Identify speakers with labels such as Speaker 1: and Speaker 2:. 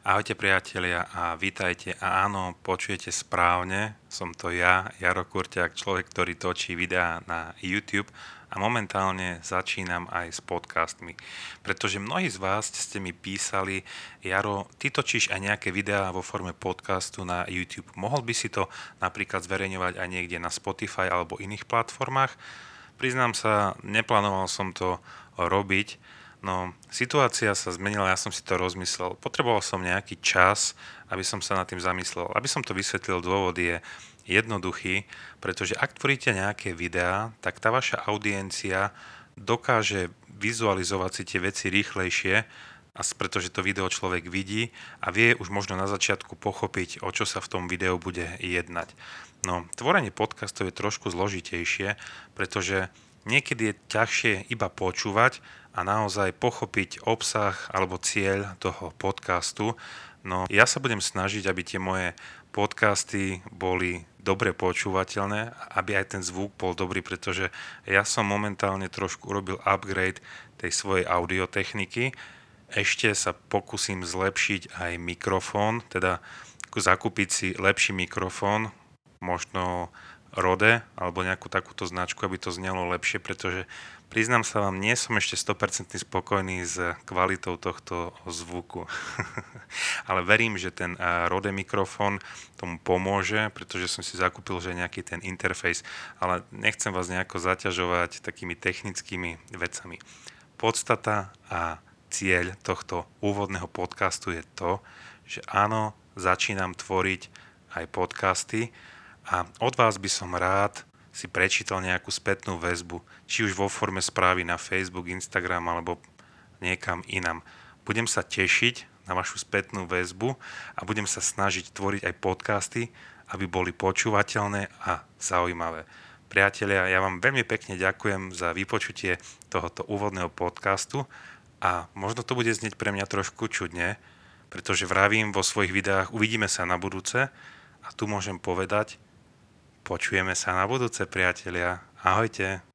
Speaker 1: Ahojte priatelia a vítajte. A áno, počujete správne, som to ja, Jaro Kurťák, človek, ktorý točí videá na YouTube a momentálne začínam aj s podcastmi. Pretože mnohí z vás ste mi písali, Jaro, ty točíš aj nejaké videá vo forme podcastu na YouTube. Mohol by si to napríklad zverejňovať aj niekde na Spotify alebo iných platformách? Priznám sa, neplánoval som to robiť, No, situácia sa zmenila, ja som si to rozmyslel. Potreboval som nejaký čas, aby som sa nad tým zamyslel. Aby som to vysvetlil, dôvod je jednoduchý, pretože ak tvoríte nejaké videá, tak tá vaša audiencia dokáže vizualizovať si tie veci rýchlejšie, a pretože to video človek vidí a vie už možno na začiatku pochopiť, o čo sa v tom videu bude jednať. No, tvorenie podcastov je trošku zložitejšie, pretože niekedy je ťažšie iba počúvať a naozaj pochopiť obsah alebo cieľ toho podcastu. No ja sa budem snažiť, aby tie moje podcasty boli dobre počúvateľné, aby aj ten zvuk bol dobrý, pretože ja som momentálne trošku urobil upgrade tej svojej audiotechniky. Ešte sa pokúsim zlepšiť aj mikrofón, teda zakúpiť si lepší mikrofón, možno Rode alebo nejakú takúto značku, aby to znelo lepšie, pretože priznám sa vám, nie som ešte 100% spokojný s kvalitou tohto zvuku. Ale verím, že ten Rode mikrofón tomu pomôže, pretože som si zakúpil, že nejaký ten interfejs, ale nechcem vás nejako zaťažovať takými technickými vecami. Podstata a cieľ tohto úvodného podcastu je to, že áno, začínam tvoriť aj podcasty, a od vás by som rád si prečítal nejakú spätnú väzbu, či už vo forme správy na Facebook, Instagram alebo niekam inam. Budem sa tešiť na vašu spätnú väzbu a budem sa snažiť tvoriť aj podcasty, aby boli počúvateľné a zaujímavé. Priatelia, ja vám veľmi pekne ďakujem za vypočutie tohoto úvodného podcastu a možno to bude znieť pre mňa trošku čudne, pretože vravím vo svojich videách uvidíme sa na budúce a tu môžem povedať, Počujeme sa na budúce, priatelia. Ahojte.